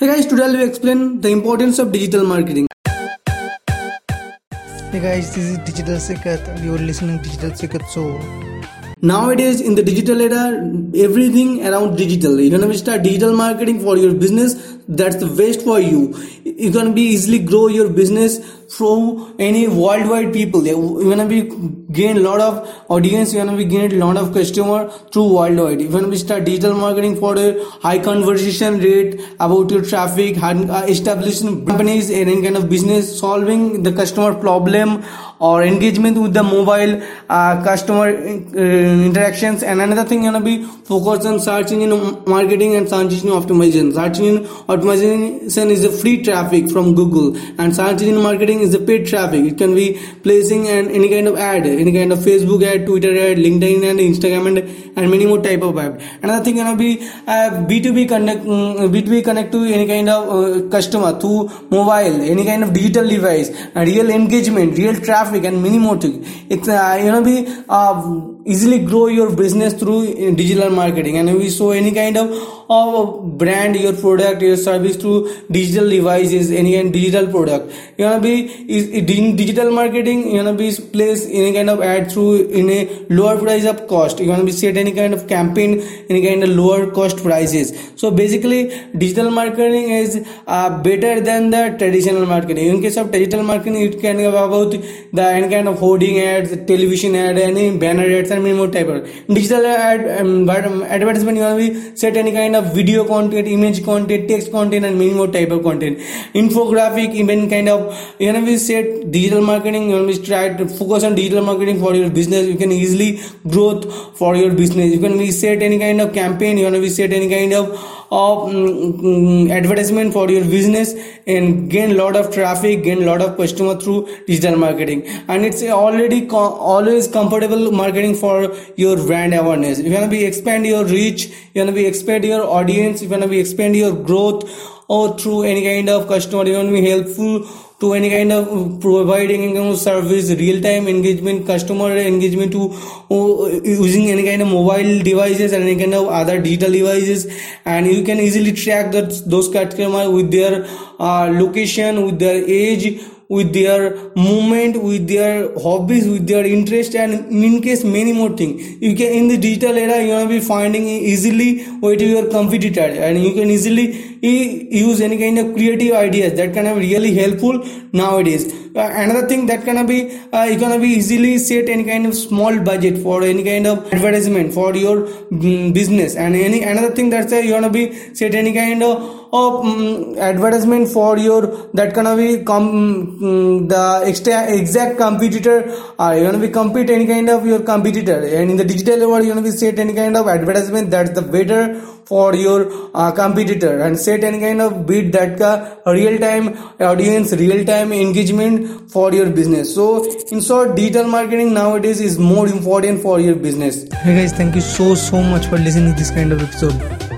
Hey guys, today I will explain the importance of digital marketing. Hey guys, this is Digital Sikat and you're listening to Digital Sikat Show. Nowadays, in the digital era, everything around digital. You're gonna start digital marketing for your business. That's the best for you. You can be easily grow your business through any worldwide people. Gonna be gain a lot of audience. You're gonna be gain a lot of customer through worldwide. Gonna be start digital marketing for a high conversation rate about your traffic, uh, establishing companies and any kind of business, solving the customer problem or engagement with the mobile uh, customer uh, interactions and another thing gonna be focused on search engine marketing and search engine optimization search engine optimization is a free traffic from google and search engine marketing is the paid traffic. It can be placing an any kind of ad any kind of facebook ad twitter ad linkedin and instagram and, and many more type of ad. Another thing gonna be uh, b2b connect b2b connect to any kind of uh, customer through mobile any kind of digital device real engagement real traffic traffic and many more things. It's uh, you know be uh, easily grow your business through uh, digital marketing. And we show any kind of of brand your product your service through digital devices any kind of digital product you wanna be in digital marketing you wanna be place any kind of ad through in a lower price of cost. You wanna be set any kind of campaign any kind of lower cost prices. So basically digital marketing is uh, better than the traditional marketing. In case of digital marketing it can have about the any kind of hoarding ads television ad any banner ads and many more type of digital ad um, advertisement you be set any kind of video content image content text content and many more type of content. Infographic even kind of you know we said digital marketing you know we try to focus on digital marketing for your business. You can easily growth for your business. You can we set any kind of campaign you know we set any kind of of um, advertisement for your business and gain lot of traffic gain lot of customer through digital marketing. And it's already co- always comfortable marketing for your brand awareness. You want to be expand your reach you want to be expand your audience you want to be expand your growth or through any kind of customer you want to be helpful to any kind of providing any kind of service real time engagement customer engagement to uh, using any kind of mobile devices and any kind of other digital devices. And you can easily track that those customers with their uh, location with their age with their movement with their hobbies with their interest and in case many more things you can in the digital era you will be finding easily what your competitor and you can easily use any kind of creative ideas that can be really helpful nowadays. Uh, another thing that can be uh, you can be easily set any kind of small budget for any kind of advertisement for your um, business. And any another thing that's uh, you want to be set any kind of of um, advertisement for your that gonna be com um, the extra exact competitor uh, you wanna be compete any kind of your competitor. And in the digital world you wanna be set any kind of advertisement that's the better for your uh, competitor. And set any kind of bid that uh, real time audience real time engagement for your business. So in short digital marketing nowadays is more important for your business. Hey guys thank you so so much for listening to this kind of episode